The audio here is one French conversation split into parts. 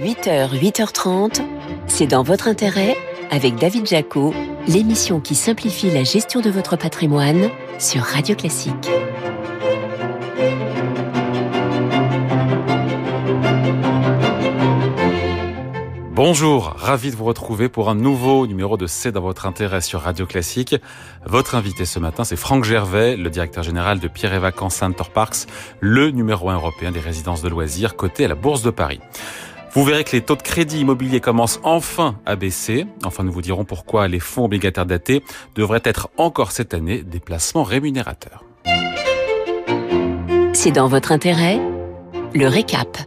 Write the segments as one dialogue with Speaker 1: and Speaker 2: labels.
Speaker 1: 8h, 8h30, c'est dans votre intérêt avec David Jaco, l'émission qui simplifie la gestion de votre patrimoine sur Radio Classique.
Speaker 2: Bonjour, ravi de vous retrouver pour un nouveau numéro de C'est dans votre intérêt sur Radio Classique. Votre invité ce matin, c'est Franck Gervais, le directeur général de Pierre et Vacances Center Parks, le numéro un européen des résidences de loisirs coté à la Bourse de Paris. Vous verrez que les taux de crédit immobilier commencent enfin à baisser. Enfin, nous vous dirons pourquoi les fonds obligataires datés devraient être encore cette année des placements rémunérateurs.
Speaker 1: C'est dans votre intérêt Le récap.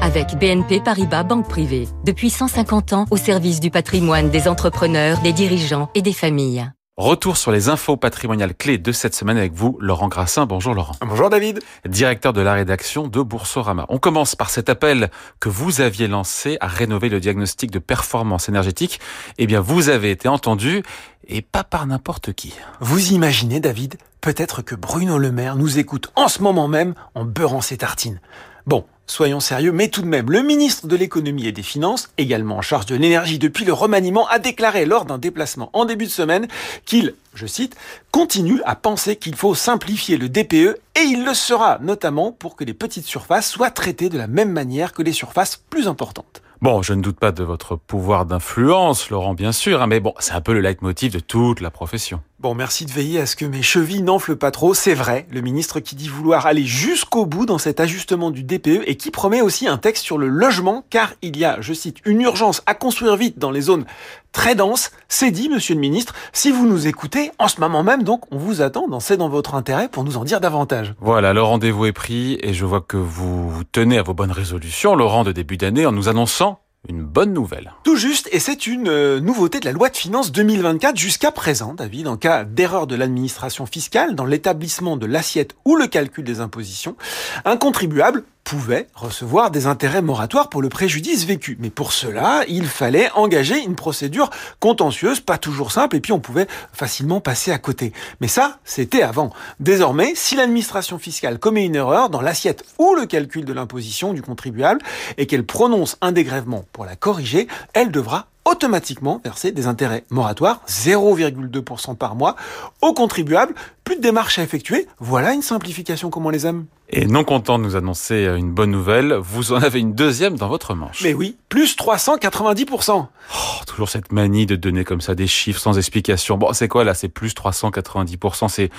Speaker 3: Avec BNP Paribas Banque Privée, depuis 150 ans au service du patrimoine des entrepreneurs, des dirigeants et des familles.
Speaker 2: Retour sur les infos patrimoniales clés de cette semaine avec vous, Laurent Grassin. Bonjour Laurent.
Speaker 4: Bonjour David.
Speaker 2: Directeur de la rédaction de Boursorama. On commence par cet appel que vous aviez lancé à rénover le diagnostic de performance énergétique. Eh bien, vous avez été entendu et pas par n'importe qui.
Speaker 4: Vous imaginez David Peut-être que Bruno Le Maire nous écoute en ce moment même en beurrant ses tartines. Bon, soyons sérieux, mais tout de même, le ministre de l'économie et des finances, également en charge de l'énergie depuis le remaniement, a déclaré lors d'un déplacement en début de semaine qu'il, je cite, continue à penser qu'il faut simplifier le DPE et il le sera, notamment pour que les petites surfaces soient traitées de la même manière que les surfaces plus importantes.
Speaker 2: Bon, je ne doute pas de votre pouvoir d'influence, Laurent, bien sûr, hein, mais bon, c'est un peu le leitmotiv de toute la profession.
Speaker 4: Bon, merci de veiller à ce que mes chevilles n'enflent pas trop. C'est vrai, le ministre qui dit vouloir aller jusqu'au bout dans cet ajustement du DPE et qui promet aussi un texte sur le logement, car il y a, je cite, une urgence à construire vite dans les zones très denses. C'est dit, monsieur le ministre. Si vous nous écoutez, en ce moment même, donc, on vous attend dans C'est dans votre intérêt pour nous en dire davantage.
Speaker 2: Voilà, le rendez-vous est pris et je vois que vous vous tenez à vos bonnes résolutions, Laurent, de début d'année, en nous annonçant une bonne nouvelle.
Speaker 4: Tout juste, et c'est une euh, nouveauté de la loi de finances 2024 jusqu'à présent, David, en cas d'erreur de l'administration fiscale dans l'établissement de l'assiette ou le calcul des impositions, un contribuable pouvait recevoir des intérêts moratoires pour le préjudice vécu. Mais pour cela, il fallait engager une procédure contentieuse, pas toujours simple, et puis on pouvait facilement passer à côté. Mais ça, c'était avant. Désormais, si l'administration fiscale commet une erreur dans l'assiette ou le calcul de l'imposition du contribuable, et qu'elle prononce un dégrèvement pour la corriger, elle devra automatiquement verser des intérêts moratoires, 0,2% par mois, aux contribuables. Plus de démarches à effectuer. Voilà une simplification comme on les aime.
Speaker 2: Et non content de nous annoncer une bonne nouvelle, vous en avez une deuxième dans votre manche.
Speaker 4: Mais oui, plus 390%.
Speaker 2: Oh, toujours cette manie de donner comme ça des chiffres sans explication. Bon, c'est quoi là? C'est plus 390%, c'est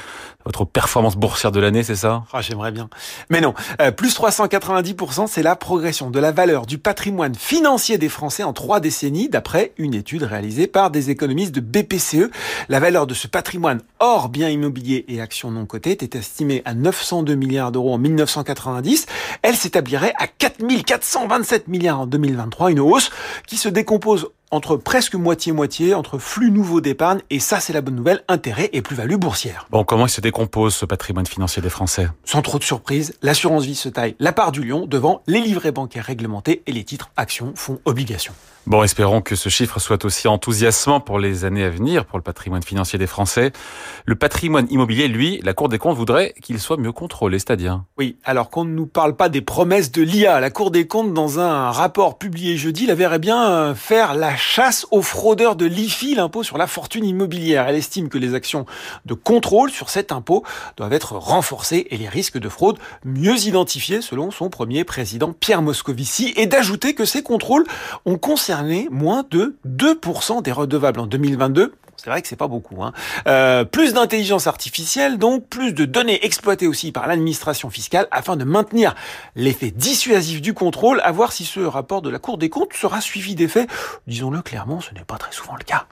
Speaker 2: votre performance boursière de l'année, c'est ça?
Speaker 4: Ah, j'aimerais bien. Mais non, euh, plus 390%, c'est la progression de la valeur du patrimoine financier des Français en trois décennies, d'après une étude réalisée par des économistes de BPCE. La valeur de ce patrimoine hors biens et actions non cotées était estimée à 902 milliards d'euros en 1990. Elle s'établirait à 4427 milliards en 2023, une hausse qui se décompose entre presque moitié-moitié, entre flux nouveaux d'épargne, et ça c'est la bonne nouvelle, intérêt et plus-value boursière.
Speaker 2: Bon, comment il se décompose ce patrimoine financier des Français?
Speaker 4: Sans trop de surprise, l'assurance vie se taille la part du lion devant les livrets bancaires réglementés et les titres actions, fonds, obligations.
Speaker 2: Bon, espérons que ce chiffre soit aussi enthousiasmant pour les années à venir pour le patrimoine financier des Français. Le patrimoine immobilier, lui, la Cour des comptes voudrait qu'il soit mieux contrôlé, c'est-à-dire?
Speaker 4: Oui, alors qu'on ne nous parle pas des promesses de l'IA. La Cour des comptes, dans un rapport publié jeudi, la verrait bien euh, faire la chasse aux fraudeurs de l'IFI, l'impôt sur la fortune immobilière. Elle estime que les actions de contrôle sur cet impôt doivent être renforcées et les risques de fraude mieux identifiés, selon son premier président Pierre Moscovici, et d'ajouter que ces contrôles ont concerné moins de 2% des redevables en 2022. C'est vrai que c'est pas beaucoup. Hein. Euh, plus d'intelligence artificielle, donc plus de données exploitées aussi par l'administration fiscale afin de maintenir l'effet dissuasif du contrôle, à voir si ce rapport de la Cour des comptes sera suivi d'effet. Disons-le clairement, ce n'est pas très souvent le cas.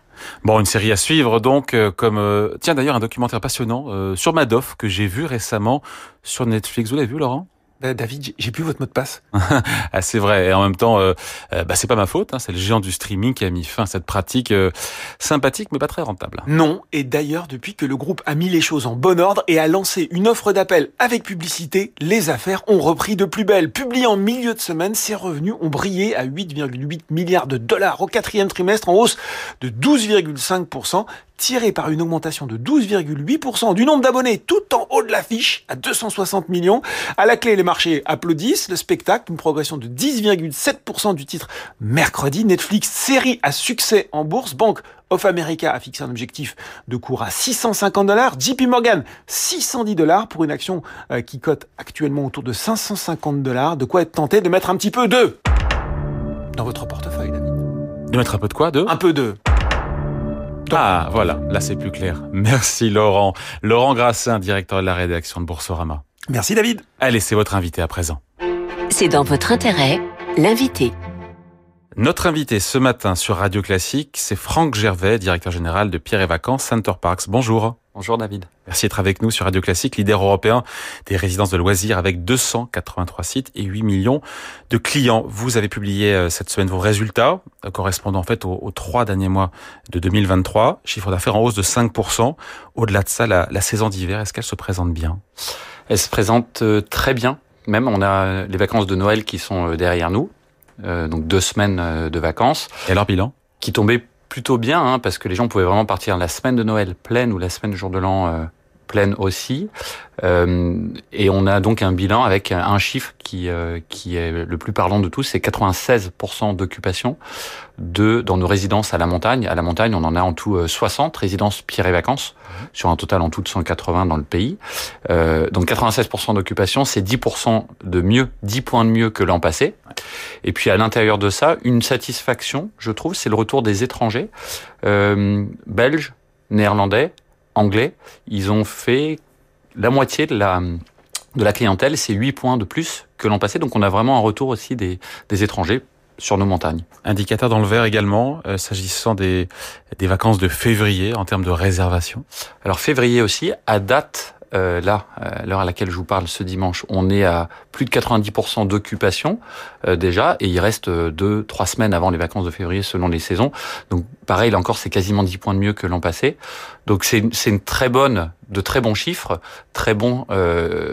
Speaker 2: Bon, une série à suivre donc, euh, comme euh, tiens d'ailleurs un documentaire passionnant euh, sur Madoff que j'ai vu récemment sur Netflix. Vous l'avez vu, Laurent?
Speaker 4: David, j'ai plus votre mot de passe.
Speaker 2: ah, c'est vrai. Et en même temps, euh, euh, bah, c'est pas ma faute. Hein, c'est le géant du streaming qui a mis fin à cette pratique euh, sympathique mais pas très rentable.
Speaker 4: Non, et d'ailleurs, depuis que le groupe a mis les choses en bon ordre et a lancé une offre d'appel avec publicité, les affaires ont repris de plus belle. Publié en milieu de semaine, ses revenus ont brillé à 8,8 milliards de dollars au quatrième trimestre, en hausse de 12,5%. tiré par une augmentation de 12,8% du nombre d'abonnés tout en haut de l'affiche à 260 millions. À la clé, les marchés applaudissent le spectacle, une progression de 10,7% du titre mercredi. Netflix, série à succès en bourse. Banque of America a fixé un objectif de cours à 650 dollars. JP Morgan, 610 dollars pour une action euh, qui cote actuellement autour de 550 dollars. De quoi être tenté de mettre un petit peu de dans votre portefeuille, David?
Speaker 2: De mettre un peu de quoi? De?
Speaker 4: Un peu de
Speaker 2: ah, voilà, là c'est plus clair. Merci Laurent. Laurent Grassin, directeur de la rédaction de Boursorama.
Speaker 4: Merci David.
Speaker 2: Allez, c'est votre invité à présent.
Speaker 1: C'est dans votre intérêt, l'invité.
Speaker 2: Notre invité ce matin sur Radio Classique, c'est Franck Gervais, directeur général de Pierre et Vacances Center Parks. Bonjour.
Speaker 5: Bonjour David.
Speaker 2: Merci d'être avec nous sur Radio Classique, leader européen des résidences de loisirs avec 283 sites et 8 millions de clients. Vous avez publié euh, cette semaine vos résultats euh, correspondant en fait aux, trois derniers mois de 2023. Chiffre d'affaires en hausse de 5%. Au-delà de ça, la, la saison d'hiver, est-ce qu'elle se présente bien?
Speaker 5: Elle se présente euh, très bien. Même on a les vacances de Noël qui sont derrière nous. donc deux semaines de vacances.
Speaker 2: Et alors bilan?
Speaker 5: Qui tombait plutôt bien, hein, parce que les gens pouvaient vraiment partir la semaine de Noël pleine ou la semaine du jour de l'an euh, pleine aussi. Euh, et on a donc un bilan avec un chiffre qui euh, qui est le plus parlant de tous, c'est 96% d'occupation de dans nos résidences à la montagne. À la montagne, on en a en tout 60 résidences Pierre et Vacances sur un total en tout de 180 dans le pays. Euh, donc 96% d'occupation, c'est 10% de mieux, 10 points de mieux que l'an passé. Et puis à l'intérieur de ça, une satisfaction, je trouve, c'est le retour des étrangers, euh, belges, néerlandais, anglais. Ils ont fait la moitié de la de la clientèle, c'est 8 points de plus que l'an passé. Donc on a vraiment un retour aussi des, des étrangers sur nos montagnes.
Speaker 2: Indicateur dans le vert également, euh, s'agissant des, des vacances de février en termes de réservation.
Speaker 5: Alors février aussi, à date, euh, là, euh, l'heure à laquelle je vous parle ce dimanche, on est à plus de 90% d'occupation euh, déjà, et il reste deux, trois semaines avant les vacances de février selon les saisons. Donc pareil, là encore, c'est quasiment 10 points de mieux que l'an passé. Donc c'est une très bonne, de très bons chiffres, très bons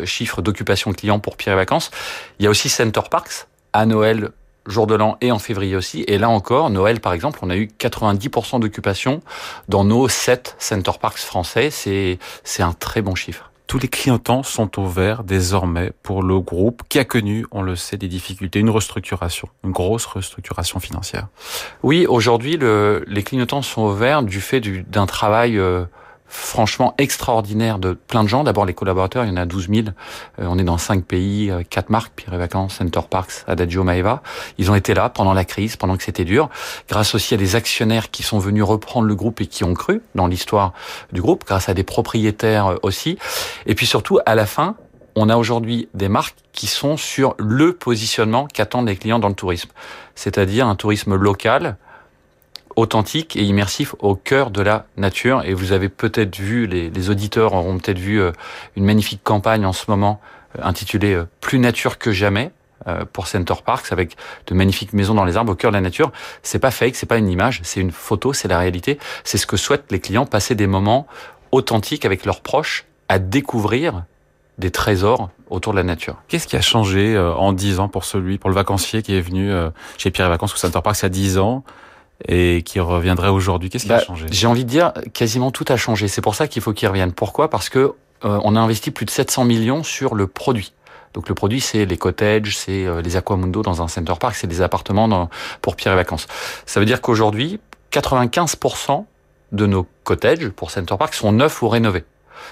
Speaker 5: chiffres d'occupation client pour Pierre et Vacances. Il y a aussi Center Parks à Noël jour de l'an et en février aussi. Et là encore, Noël par exemple, on a eu 90% d'occupation dans nos 7 Center Parks français. C'est un très bon chiffre.
Speaker 2: Tous les clignotants sont au vert désormais pour le groupe qui a connu, on le sait, des difficultés, une restructuration, une grosse restructuration financière.
Speaker 5: Oui, aujourd'hui, le, les clignotants sont au vert du fait d'un travail euh, franchement extraordinaire de plein de gens. D'abord les collaborateurs, il y en a 12 000. Euh, on est dans cinq pays, euh, quatre marques, Pierre et Vacances, Center Parks, Adagio, Maeva. Ils ont été là pendant la crise, pendant que c'était dur. Grâce aussi à des actionnaires qui sont venus reprendre le groupe et qui ont cru dans l'histoire du groupe, grâce à des propriétaires euh, aussi. Et puis surtout, à la fin, on a aujourd'hui des marques qui sont sur le positionnement qu'attendent les clients dans le tourisme. C'est-à-dire un tourisme local, authentique et immersif au cœur de la nature. Et vous avez peut-être vu, les, auditeurs auront peut-être vu euh, une magnifique campagne en ce moment euh, intitulée euh, Plus nature que jamais pour Center Parks avec de magnifiques maisons dans les arbres au cœur de la nature. C'est pas fake, c'est pas une image, c'est une photo, c'est la réalité. C'est ce que souhaitent les clients, passer des moments authentiques avec leurs proches à découvrir des trésors autour de la nature.
Speaker 2: Qu'est-ce qui a changé en 10 ans pour celui, pour le vacancier qui est venu chez Pierre et Vacances ou Center Parks il y a 10 ans et qui reviendrait aujourd'hui Qu'est-ce qui a bah, changé?
Speaker 5: J'ai envie de dire, quasiment tout a changé. C'est pour ça qu'il faut qu'il revienne. Pourquoi? Parce que euh, on a investi plus de 700 millions sur le produit. Donc le produit, c'est les cottages, c'est euh, les aquamundo dans un center park, c'est des appartements dans, pour Pierre et Vacances. Ça veut dire qu'aujourd'hui, 95% de nos cottages pour center park sont neufs ou rénovés.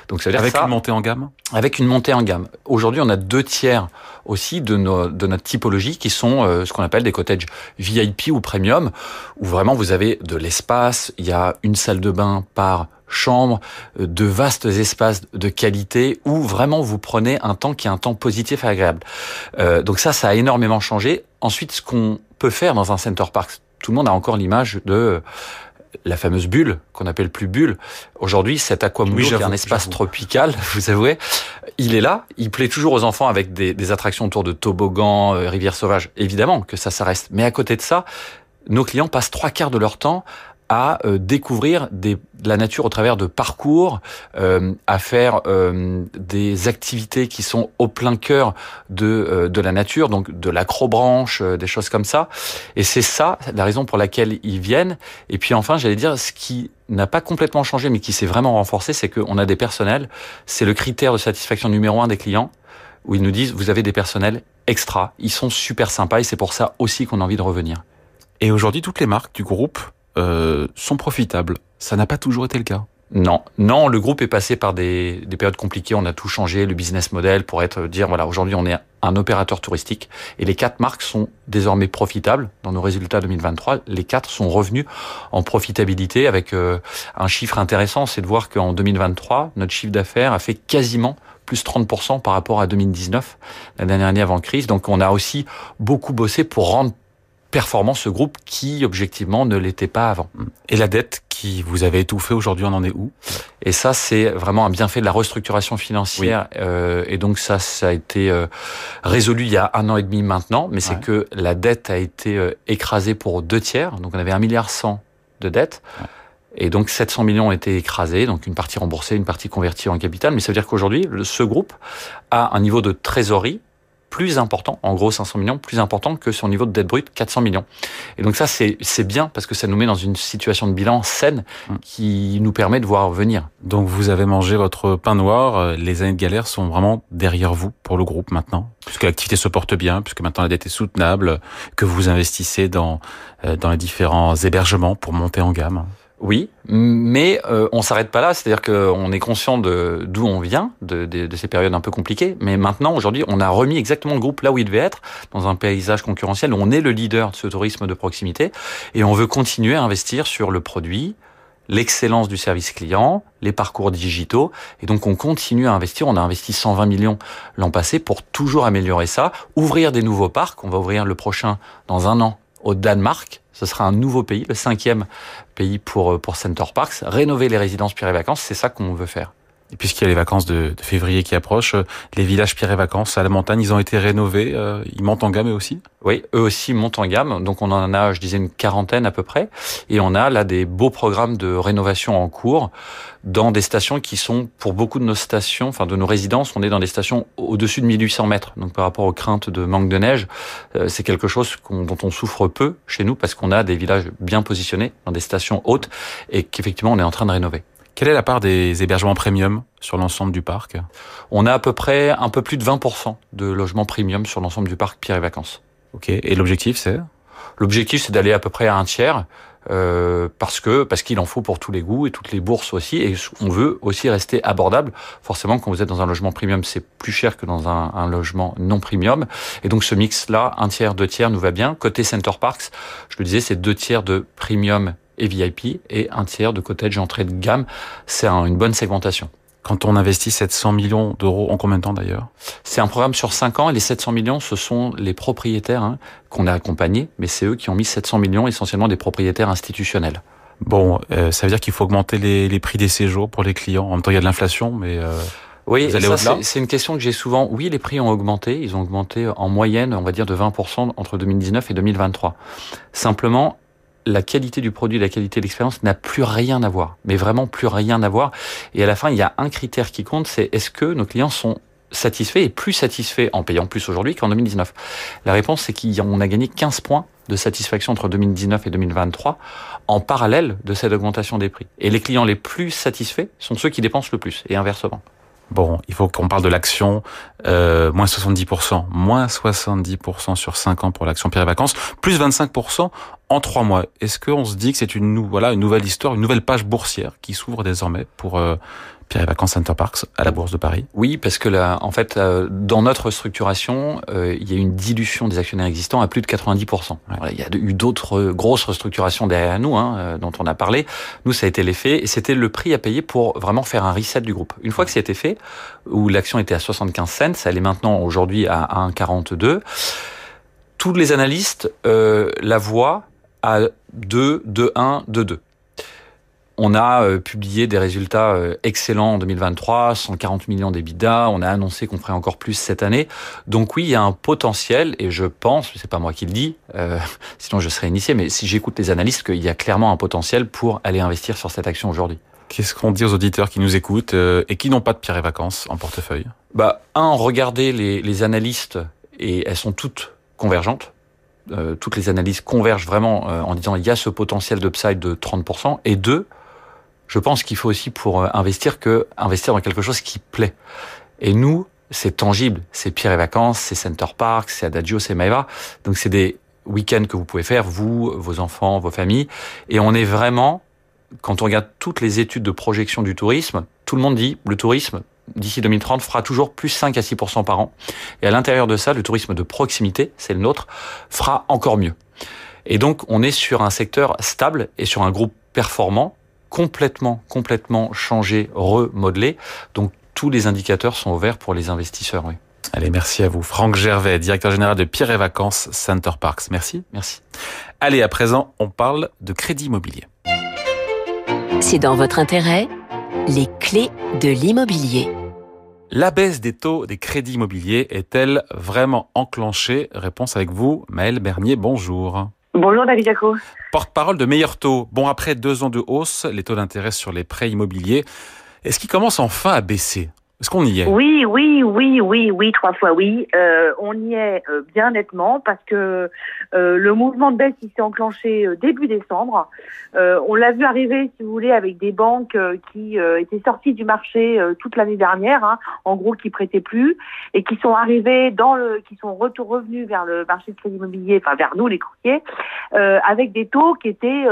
Speaker 2: Donc ça veut dire avec une montée en gamme?
Speaker 5: Avec une montée en gamme. Aujourd'hui, on a deux tiers aussi de, nos, de notre typologie qui sont euh, ce qu'on appelle des cottages VIP ou premium, où vraiment vous avez de l'espace. Il y a une salle de bain par chambre, euh, de vastes espaces de qualité où vraiment vous prenez un temps qui est un temps positif et agréable. Euh, donc ça, ça a énormément changé. Ensuite, ce qu'on peut faire dans un center park, tout le monde a encore l'image de la fameuse bulle qu'on appelle plus bulle. Aujourd'hui, cet aquamundo oui, qui est un espace tropical, vous avouez, il est là. Il plaît toujours aux enfants avec des, attractions autour de toboggans, euh, rivières sauvages. Évidemment que ça, ça reste. Mais à côté de ça, nos clients passent trois quarts de leur temps à euh, découvrir des, de la nature au travers de parcours, euh, à faire euh, des activités qui sont au plein cœur de, de la nature, donc de l'acrobranche, des choses comme ça. Et c'est ça la raison pour laquelle ils viennent. Et puis enfin, j'allais dire, ce qui n'a pas complètement changé, mais qui s'est vraiment renforcé, c'est qu'on a des personnels. C'est le critère de satisfaction numéro un des clients, où ils nous disent, vous avez des personnels extra, ils sont super sympas, et c'est pour ça aussi qu'on a envie de revenir.
Speaker 2: Et aujourd'hui, toutes les marques du groupe euh, sont profitables. Ça n'a pas toujours été le cas.
Speaker 5: Non, non, le groupe est passé par des, des, périodes compliquées. On a tout changé, le business model pour être dire voilà aujourd'hui on est un opérateur touristique et les quatre marques sont désormais profitables dans nos résultats 2023. Les quatre sont revenus en profitabilité avec euh, un chiffre intéressant, c'est de voir qu'en 2023 notre chiffre d'affaires a fait quasiment plus 30% par rapport à 2019, la dernière année avant crise. Donc on a aussi beaucoup bossé pour rendre performant ce groupe qui, objectivement, ne l'était pas avant.
Speaker 2: Et la dette qui vous avait étouffé aujourd'hui, on en est où?
Speaker 5: Et ça, c'est vraiment un bienfait de la restructuration financière. Euh, et donc ça, ça a été euh, résolu il y a un an et demi maintenant. Mais c'est que la dette a été euh, écrasée pour deux tiers. Donc on avait un milliard cent de dette. Et donc 700 millions ont été écrasés, donc une partie remboursée, une partie convertie en capital. Mais ça veut dire qu'aujourd'hui, ce groupe a un niveau de trésorerie plus important, en gros 500 millions, plus important que son niveau de dette brute, 400 millions. Et donc ça, c'est bien parce que ça nous met dans une situation de bilan saine mm. qui nous permet de voir venir.
Speaker 2: Donc vous avez mangé votre pain noir, euh, les années de galère sont vraiment derrière vous pour le groupe maintenant, puisque l'activité se porte bien, puisque maintenant la dette est soutenable, que vous investissez dans, euh, dans les différents hébergements pour monter en gamme.
Speaker 5: Oui, mais euh, on s'arrête pas là, c'est-à-dire qu'on est conscient de d'où on vient, de, de, de, ces périodes un peu compliquées, mais maintenant, aujourd'hui, on a remis exactement le groupe là où il devait être, dans un paysage concurrentiel on est le leader de ce tourisme de proximité, et on veut continuer à investir sur le produit, l'excellence du service client, les parcours digitaux, et donc on continue à investir, on a investi 120 millions l'an passé pour toujours améliorer ça, ouvrir des nouveaux parcs, on va ouvrir le prochain dans un an au Danemark, ce sera un nouveau pays, le cinquième pays pour, euh, pour Center Parks. Rénover les résidences Pierre et Vacances, c'est ça qu'on veut faire.
Speaker 2: Puisqu'il y a les vacances de, de, février qui approchent, euh, les villages Pierre et Vacances à la montagne, ils ont été rénovés. Euh, ils montent en gamme eux aussi?
Speaker 5: Oui, eux aussi montent en gamme. Donc on en a, je disais, une quarantaine à peu près. Et on a là des beaux programmes de rénovation en cours dans des stations qui sont, pour beaucoup de nos stations, enfin de nos résidences, on est dans des stations au-dessus de 1800 mètres. Donc par rapport aux craintes de manque de neige, euh, c'est quelque chose dont on souffre peu chez nous parce qu'on a des villages bien positionnés dans des stations hautes et qu'effectivement on est en train de rénover.
Speaker 2: Quelle est la part des hébergements premium sur l'ensemble du parc?
Speaker 5: On a à peu près un peu plus de 20% de logements premium sur l'ensemble du parc Pierre et Vacances.
Speaker 2: Ok. Et l'objectif, c'est?
Speaker 5: L'objectif, c'est d'aller à peu près à un tiers. Euh, parce que parce qu'il en faut pour tous les goûts et toutes les bourses aussi et on veut aussi rester abordable forcément quand vous êtes dans un logement premium c'est plus cher que dans un, un, logement non premium et donc ce mix là un tiers deux tiers nous va bien côté Center Parks je le disais c'est deux tiers de premium et VIP et un tiers de cottage entrée de gamme. C'est une bonne segmentation.
Speaker 2: Quand on investit 700 millions d'euros, en combien de temps d'ailleurs?
Speaker 5: C'est un programme sur 5 ans et les 700 millions, ce sont les propriétaires hein, qu'on a accompagnés, mais c'est eux qui ont mis 700 millions, essentiellement des propriétaires institutionnels.
Speaker 2: Bon, euh, ça veut dire qu'il faut augmenter les, les, prix des séjours pour les clients. En même temps, il y a de l'inflation, mais... Euh...
Speaker 5: Oui, c'est une question que j'ai souvent. Oui, les prix ont augmenté. Ils ont augmenté en moyenne, on va dire, de 20% entre 2019 et 2023. Simplement, la qualité du produit, la qualité de l'expérience n'a plus rien à voir, mais vraiment plus rien à voir. Et à la fin, il y a un critère qui compte, c'est est-ce que nos clients sont satisfaits et plus satisfaits en payant plus aujourd'hui qu'en 2019 La réponse, c'est qu'on a gagné 15 points de satisfaction entre 2019 et 2023 en parallèle de cette augmentation des prix. Et les clients les plus satisfaits sont ceux qui dépensent le plus, et inversement.
Speaker 2: Bon, il faut qu'on parle de l'action, euh, moins 70%, moins 70% sur 5 ans pour l'action Pierre et Vacances, plus 25% en 3 mois. Est-ce qu'on se dit que c'est une, une nouvelle histoire, une nouvelle page boursière qui s'ouvre désormais pour euh, Pierre et Vacances Center Parks à la Bourse de Paris
Speaker 5: Oui, parce que là, en fait, euh, dans notre structuration, euh, il y a une dilution des actionnaires existants à plus de 90%. il y a eu d'autres grosses restructurations derrière nous, hein, euh, dont on a parlé. Nous, ça a été l'effet, et c'était le prix à payer pour vraiment faire un reset du groupe. Une fois que c'était fait, où l'action était à 75 cents, elle est maintenant aujourd'hui à 1,42. Tous les analystes la voient à 2, 2, 1, 2, 2 On a euh, publié des résultats euh, excellents en 2023, 140 millions d'EBITDA. On a annoncé qu'on ferait encore plus cette année. Donc oui, il y a un potentiel, et je pense, c'est pas moi qui le dis, euh, sinon je serais initié, mais si j'écoute les analystes, qu'il y a clairement un potentiel pour aller investir sur cette action aujourd'hui.
Speaker 2: Qu'est-ce qu'on dit aux auditeurs qui nous écoutent euh, et qui n'ont pas de pierre et vacances en portefeuille?
Speaker 5: Bah, un, regardez les, les analystes, et elles sont toutes convergentes. Euh, toutes les analyses convergent vraiment euh, en disant il y a ce potentiel d'upside de 30%. Et deux, je pense qu'il faut aussi pour euh, investir que investir dans quelque chose qui plaît. Et nous, c'est tangible, c'est Pierre et Vacances, c'est Center Park, c'est Adagio, c'est Maeva. Donc c'est des week-ends que vous pouvez faire, vous, vos enfants, vos familles. Et on est vraiment, quand on regarde toutes les études de projection du tourisme, tout le monde dit le tourisme, d'ici 2030, fera toujours plus 5 à 6% par an. Et à l'intérieur de ça, le tourisme de proximité, c'est le nôtre, fera encore mieux. Et donc, on est sur un secteur stable et sur un groupe performant, complètement, complètement changé, remodelé. Donc, tous les indicateurs sont ouverts pour les investisseurs. Oui.
Speaker 2: Allez, merci à vous. Franck Gervais, directeur général de Pierre et Vacances Center Parks. Merci.
Speaker 5: Merci.
Speaker 2: Allez, à présent, on parle de crédit immobilier.
Speaker 1: C'est dans votre intérêt, les clés de l'immobilier.
Speaker 2: La baisse des taux des crédits immobiliers est-elle vraiment enclenchée? Réponse avec vous, Maëlle Bernier, bonjour.
Speaker 6: Bonjour David Jaco.
Speaker 2: Porte-parole de meilleurs taux. Bon, après deux ans de hausse, les taux d'intérêt sur les prêts immobiliers, est-ce qu'ils commencent enfin à baisser? Est-ce qu'on y est?
Speaker 6: Oui, oui, oui, oui, oui, trois fois oui. Euh, on y est euh, bien nettement parce que euh, le mouvement de baisse il s'est enclenché début décembre. On l'a vu arriver, si vous voulez, avec des banques qui étaient sorties du marché toute l'année dernière, hein, en gros qui prêtaient plus et qui sont arrivés dans le, qui sont retour revenus vers le marché de crédit immobilier, enfin vers nous les courtiers, avec des taux qui étaient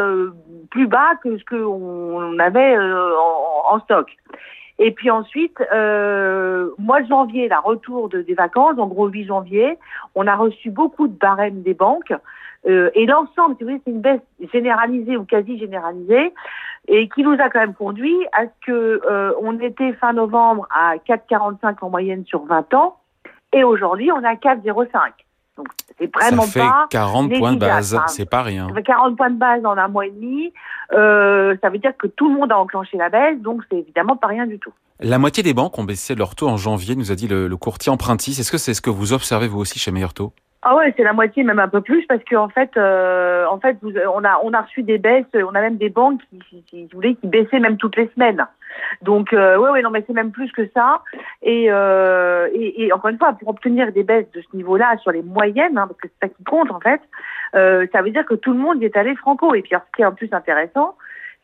Speaker 6: plus bas que ce qu'on avait en stock. Et puis ensuite, euh, mois de janvier, la retour de, des vacances, en gros 8 janvier, on a reçu beaucoup de barèmes des banques. Euh, et l'ensemble, si vous voulez, c'est une baisse généralisée ou quasi généralisée, et qui nous a quand même conduit à ce que euh, on était fin novembre à 4,45 en moyenne sur 20 ans, et aujourd'hui on à 4,05. Donc c'est vraiment
Speaker 2: Ça fait
Speaker 6: pas
Speaker 2: 40 points de base,
Speaker 6: hein.
Speaker 2: c'est pas rien.
Speaker 6: Ça fait 40 points de base en un mois et demi. Euh, ça veut dire que tout le monde a enclenché la baisse, donc c'est évidemment pas rien du tout.
Speaker 2: La moitié des banques ont baissé leur taux en janvier, nous a dit le, le courtier empruntis. Est-ce que c'est ce que vous observez vous aussi chez Meilleur Taux?
Speaker 6: Ah ouais, c'est la moitié, même un peu plus, parce qu'en fait, euh, en fait, on a on a reçu des baisses, on a même des banques qui, qui, qui, voulez, qui baissaient même toutes les semaines. Donc euh, ouais, ouais, non, mais c'est même plus que ça. Et, euh, et, et encore une fois, pour obtenir des baisses de ce niveau-là sur les moyennes, hein, parce que c'est ça qui compte en fait, euh, ça veut dire que tout le monde y est allé franco. Et puis ce qui est en plus intéressant,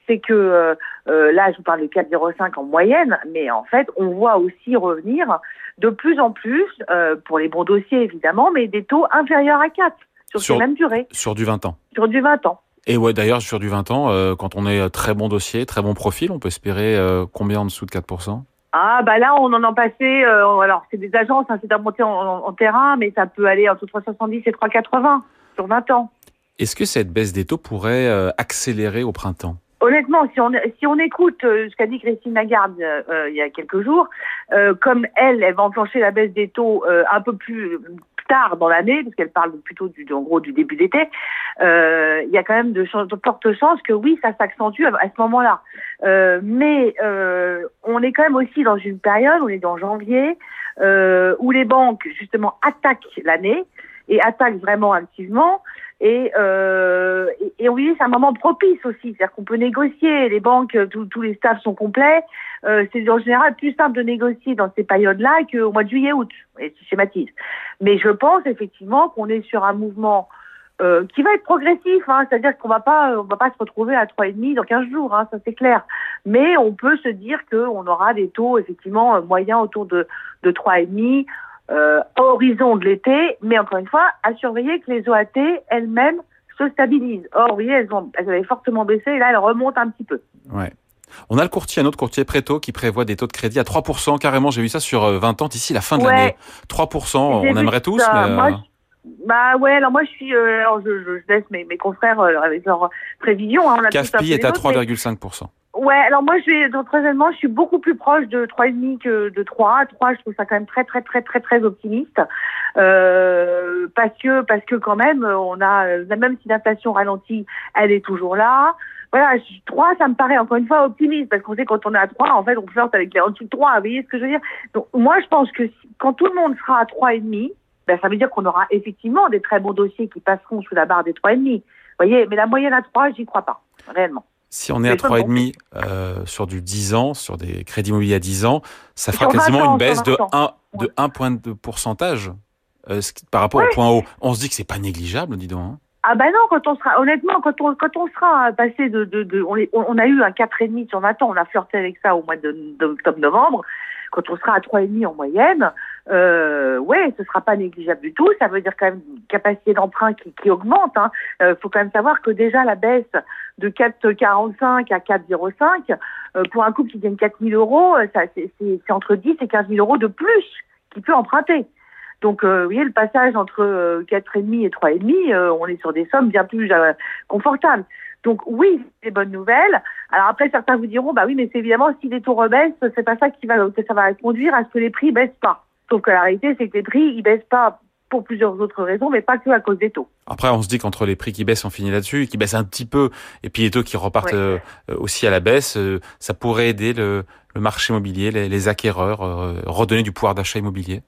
Speaker 6: c'est que euh, euh, là, je vous parle de 4,05 en moyenne, mais en fait, on voit aussi revenir de plus en plus, euh, pour les bons dossiers évidemment, mais des taux inférieurs à 4 sur,
Speaker 2: Sur-
Speaker 6: ces mêmes durées,
Speaker 2: sur du 20 ans
Speaker 6: sur du 20 ans.
Speaker 2: Et ouais, d'ailleurs, sur du 20 ans, euh, quand on est très bon dossier, très bon profil, on peut espérer combien en dessous de 4%
Speaker 6: Ah bah là, on en a passé, alors c'est des agences, hein, c'est à monter en, en- en terrain, mais ça peut aller entre 3,70 et 3,80 sur 20 ans.
Speaker 2: Est-ce que cette baisse des taux pourrait accélérer au printemps?
Speaker 6: Honnêtement, si on, écoute euh, ce qu'a dit Christine Lagarde euh, euh, il y a quelques jours, comme elle, elle va enclencher la baisse des taux un peu plus tard dans l'année, parce qu'elle parle plutôt du, début d'été, il y a quand même de, fortes chances que oui, ça s'accentue à, ce moment-là. Mais on est quand même aussi dans une période, on est dans janvier, où les banques justement attaquent l'année et attaquent vraiment activement. Et, euh, et, et oui, c'est un moment propice aussi, c'est-à-dire qu'on peut négocier. Les banques, euh, tous les staffs sont complets. Euh, c'est en général plus simple de négocier dans ces périodes-là qu'au mois de juillet-août. Et je schématise. Mais je pense effectivement qu'on est sur un mouvement euh, qui va être progressif, hein, c'est-à-dire qu'on on va pas se retrouver à trois et demi dans 15 jours, hein, ça c'est clair. Mais on peut se dire qu'on aura des taux effectivement moyens autour de de trois et demi euh, à horizon de l'été, mais encore une fois, à surveiller que les OAT elles-mêmes se stabilisent. Or, vous voyez, elles, ont, elles avaient fortement baissé et là, elles remontent un petit peu.
Speaker 2: Ouais. On a le courtier, un autre courtier Préto qui prévoit des taux de crédit à 3%. Carrément, j'ai vu ça sur euh, 20 ans d'ici la fin de
Speaker 6: Ouais.
Speaker 2: l'année. 3%,
Speaker 6: J'ai
Speaker 2: on aimerait tous,
Speaker 6: ça.
Speaker 2: mais... euh,
Speaker 6: Moi, bah ouais, alors moi je suis, euh, alors je, laisse mes, mes confrères euh, avec leurs prévisions. Hein, on a
Speaker 2: CAFPI est à
Speaker 6: nôtres, mais-
Speaker 2: 3,5%.
Speaker 6: Ouais, alors moi, je vais, donc, très honnêtement, je suis beaucoup plus proche de 3,5 que de 3. 3, je trouve ça quand même très, très, très, très, très optimiste. Euh, parce que, parce que quand même, on a, même si l'inflation ralentit, elle est toujours là. Voilà, 3, ça me paraît encore une fois optimiste, parce qu'on sait quand on est à 3, en fait, on flirte avec les en dessous de 3. Vous voyez ce que je veux dire? Donc, moi, je pense que quand tout le monde sera à 3,5, ben, ça veut dire qu'on aura effectivement des très bons dossiers qui passeront sous la barre des 3,5. Vous voyez, mais la moyenne à 3, j'y crois pas, réellement.
Speaker 2: Si on est à 3,5 euh, sur du 10 ans, sur des crédits immobiliers à 10 ans, ça fera quasiment une baisse de 1, de 1 point de pourcentage euh, par rapport au point haut. On se dit que c'est pas négligeable, dis donc. Hein.
Speaker 6: Ah ben non, quand on sera honnêtement, quand on quand on sera passé de de, de on, on, a eu un 4,5 sur 20 ans, on a flirté avec ça au mois d'octobre novembre. Quand on sera à 3,5 en moyenne, euh, ouais, ce sera pas négligeable du tout. Ça veut dire quand même une capacité d'emprunt qui, qui augmente. Il hein. euh, faut quand même savoir que déjà la baisse de 4,45 à 4,05 euh, pour un couple qui gagne 4 000 euros, ça c'est entre 10 et 15 000 euros de plus qui peut emprunter. Donc, euh, vous voyez, le passage entre 4,5 et 3,5, euh, on est sur des sommes bien plus euh, confortables. Donc, oui, c'est bonnes nouvelles. Alors après, certains vous diront, bah oui, mais c'est évidemment, si les taux rebaissent, c'est pas ça qui va, ça va conduire à ce que les prix baissent pas. Sauf que la réalité, c'est que les prix, ils baissent pas pour plusieurs autres raisons, mais pas que à cause des taux.
Speaker 2: Après, on se dit qu'entre les prix qui baissent, on finit là-dessus, qui baissent un petit peu, et puis les taux qui repartent aussi à la baisse, ça pourrait aider le, marché immobilier, les, les acquéreurs, redonner du pouvoir d'achat immobilier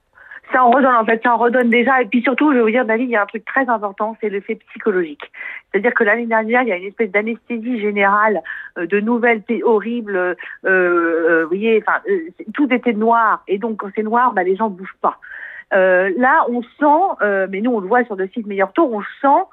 Speaker 6: ça en redonne déjà. Et puis surtout, je veux vous dire, David, il y a un truc très important, c'est l'effet psychologique. C'est-à-dire que l'année dernière, il y a une espèce d'anesthésie générale, euh, de nouvelles horribles. Euh, euh, vous voyez, tout était noir. Et donc, quand c'est noir, bah, les gens bougent pas. là, on sent, mais nous, on le voit sur le site Meilleur Tour, on sent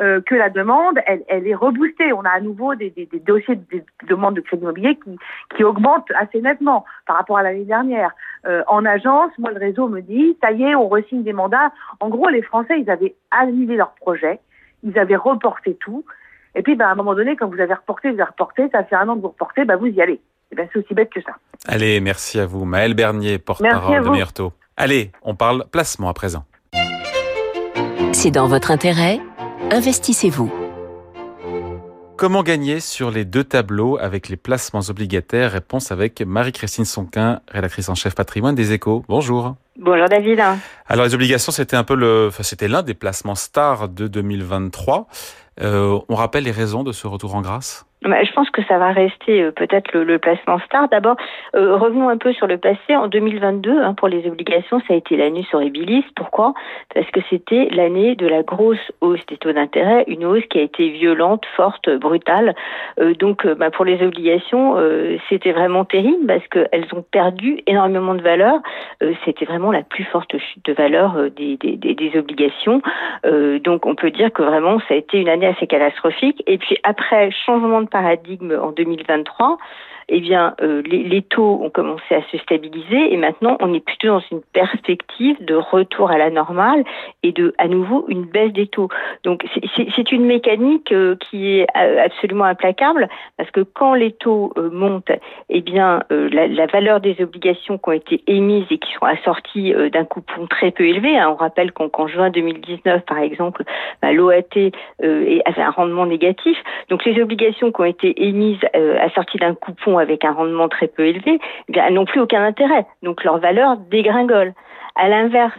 Speaker 6: euh, que la demande, elle, elle, est reboostée. On a à nouveau des, des, des dossiers de demande de crédit immobilier qui, qui augmentent assez nettement par rapport à l'année dernière. Euh, en agence, moi, le réseau me dit, ça y est, on resigne des mandats. En gros, les Français, ils avaient annulé leur projet, ils avaient reporté tout. Et puis, ben, à un moment donné, quand vous avez reporté, vous avez reporté, ça fait un an que vous reportez, ben, vous y allez. Et ben, c'est aussi bête que ça.
Speaker 2: Allez, merci à vous. Maëlle Bernier, porte-parole de Myrto. Allez, on parle placement à présent.
Speaker 1: C'est dans votre intérêt Investissez-vous.
Speaker 2: Comment gagner sur les deux tableaux avec les placements obligataires? Réponse avec Marie-Christine Sonquin, rédactrice en chef patrimoine des Échos. Bonjour.
Speaker 7: Bonjour David.
Speaker 2: Alors les obligations, c'était un peu le, enfin, c'était l'un des placements stars de 2023. Euh, on rappelle les raisons de ce retour en grâce?
Speaker 7: Je pense que ça va rester euh, peut-être le, placement star. D'abord, euh, revenons un peu sur le passé. En 2022, hein, pour les obligations, ça a été l'année sur. Pourquoi? Parce que c'était l'année de la grosse hausse des taux d'intérêt, une hausse qui a été violente, forte, brutale. Euh, donc, bah, pour les obligations, c'était vraiment terrible parce qu'elles ont perdu énormément de valeur. c'était vraiment la plus forte chute de valeur des, des, des obligations. donc, on peut dire que vraiment, ça a été une année assez catastrophique. Et puis après, changement de paradigme en 2023 eh bien, euh, les, taux ont commencé à se stabiliser et maintenant on est plutôt dans une perspective de retour à la normale et de, à nouveau, une baisse des taux. Donc, c'est une mécanique euh, qui est euh, absolument implacable parce que quand les taux montent, eh bien, la, valeur des obligations qui ont été émises et qui sont assorties d'un coupon très peu élevé, hein, on rappelle qu'en juin 2019, par exemple, bah, l'OAT avait un rendement négatif. Donc, les obligations qui ont été émises assorties d'un coupon avec un rendement très peu élevé, eh bien, elles n'ont plus aucun intérêt. Donc leur valeur dégringole. À l'inverse,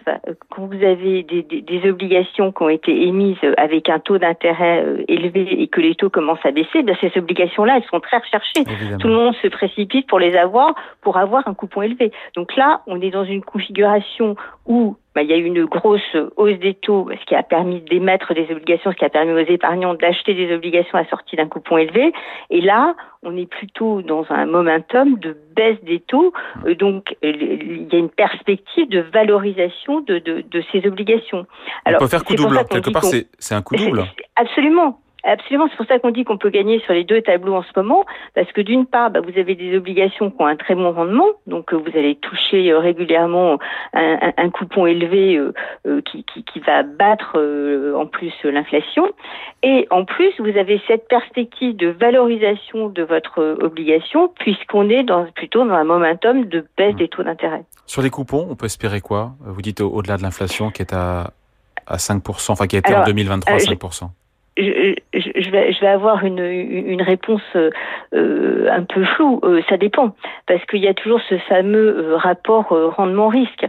Speaker 7: quand vous avez des, des, des, obligations qui ont été émises avec un taux d'intérêt euh, élevé et que les taux commencent à baisser, bien ces obligations-là, elles sont très recherchées. Tout le monde se précipite pour les avoir, pour avoir un coupon élevé. Donc là, on est dans une configuration où bah, il y a eu une grosse hausse des taux, ce qui a permis d'émettre des obligations, ce qui a permis aux épargnants d'acheter des obligations assorties d'un coupon élevé. Et là, on est plutôt dans un momentum de baisse des taux. Mmh. Euh, donc, il y a une perspective de valorisation de, de, de ces obligations.
Speaker 2: Alors, on peut faire coup double. Quelque part, c'est un coup double.
Speaker 7: Absolument. Absolument, c'est pour ça qu'on dit qu'on peut gagner sur les deux tableaux en ce moment, parce que d'une part, bah, vous avez des obligations qui ont un très bon rendement, donc euh, vous allez toucher euh, régulièrement un, un, coupon élevé euh, qui, qui, qui, va battre en plus l'inflation, et en plus vous avez cette perspective de valorisation de votre obligation, puisqu'on est dans, plutôt dans un momentum de baisse mmh. des taux d'intérêt.
Speaker 2: Sur les coupons, on peut espérer quoi? Vous dites au-delà de l'inflation qui est à, à 5%, enfin qui a été en 2023 à 5%.
Speaker 7: Je, vais, avoir une, réponse euh, un peu floue. Euh, ça dépend, parce qu'il y a toujours ce fameux euh, rapport rendement-risque.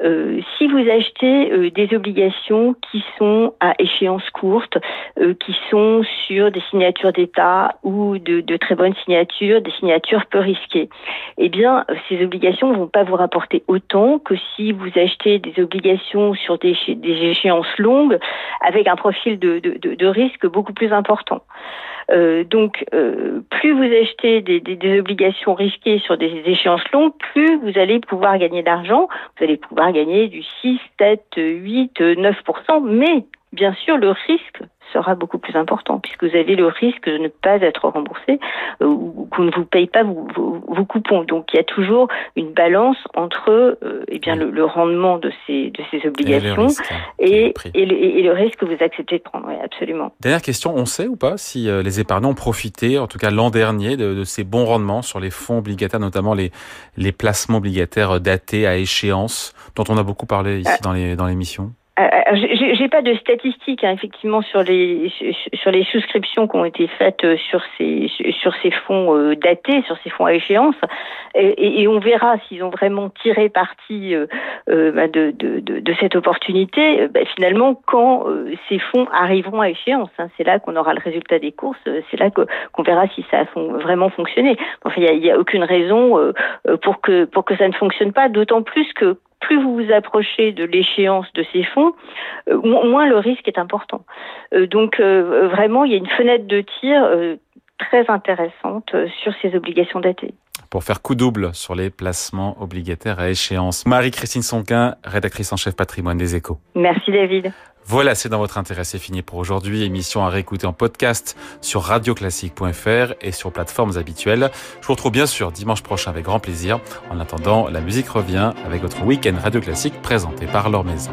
Speaker 7: si vous achetez des obligations qui sont à échéance courte, qui sont sur des signatures d'État ou de, très bonnes signatures, des signatures peu risquées, eh bien, ces obligations ne vont pas vous rapporter autant que si vous achetez des obligations sur des, des échéances longues avec un profil de risque beaucoup plus important. Euh, donc, euh, plus vous achetez des, obligations risquées sur des échéances longues, plus vous allez pouvoir gagner d'argent. Vous allez pouvoir gagner du 6, 7, 8, 9%, mais bien sûr, le risque sera beaucoup plus important puisque vous avez le risque de ne pas être remboursé euh, ou qu'on ne vous paye pas vos, vos, coupons. Donc il y a toujours une balance entre euh, eh bien le, rendement de ces de ces obligations et, et, le, risque que vous acceptez de prendre. Oui, absolument.
Speaker 2: Dernière question, on sait ou pas si euh, les épargnants ont profité, en tout cas l'an dernier, de, de, ces bons rendements sur les fonds obligataires, notamment les les placements obligataires datés à échéance, dont on a beaucoup parlé ici dans les dans l'émission?
Speaker 7: Euh, j'ai pas de statistiques hein, effectivement sur les sur les souscriptions qui ont été faites euh, sur ces sur ces fonds euh, datés, sur ces fonds à échéance, et, et on verra s'ils ont vraiment tiré parti bah, de, de, de, cette opportunité. Bah, finalement, quand ces fonds arriveront à échéance, hein, c'est là qu'on aura le résultat des courses, c'est là qu'on verra si ça a vraiment fonctionné. Enfin, il n'y a, a, aucune raison pour que pour que ça ne fonctionne pas, d'autant plus que plus vous vous approchez de l'échéance de ces fonds, euh, moins le risque est important. Euh, donc euh, vraiment, il y a une fenêtre de tir très intéressante sur ces obligations datées
Speaker 2: pour faire coup double sur les placements obligataires à échéance. Marie-Christine Sonquin, rédactrice en chef patrimoine des échos.
Speaker 7: Merci David.
Speaker 2: Voilà, c'est dans votre intérêt, c'est fini pour aujourd'hui. Émission à réécouter en podcast sur radioclassique.fr et sur plateformes habituelles. Je vous retrouve bien sûr dimanche prochain avec grand plaisir. En attendant, la musique revient avec votre week-end Radio Classique présenté par Laure Maison.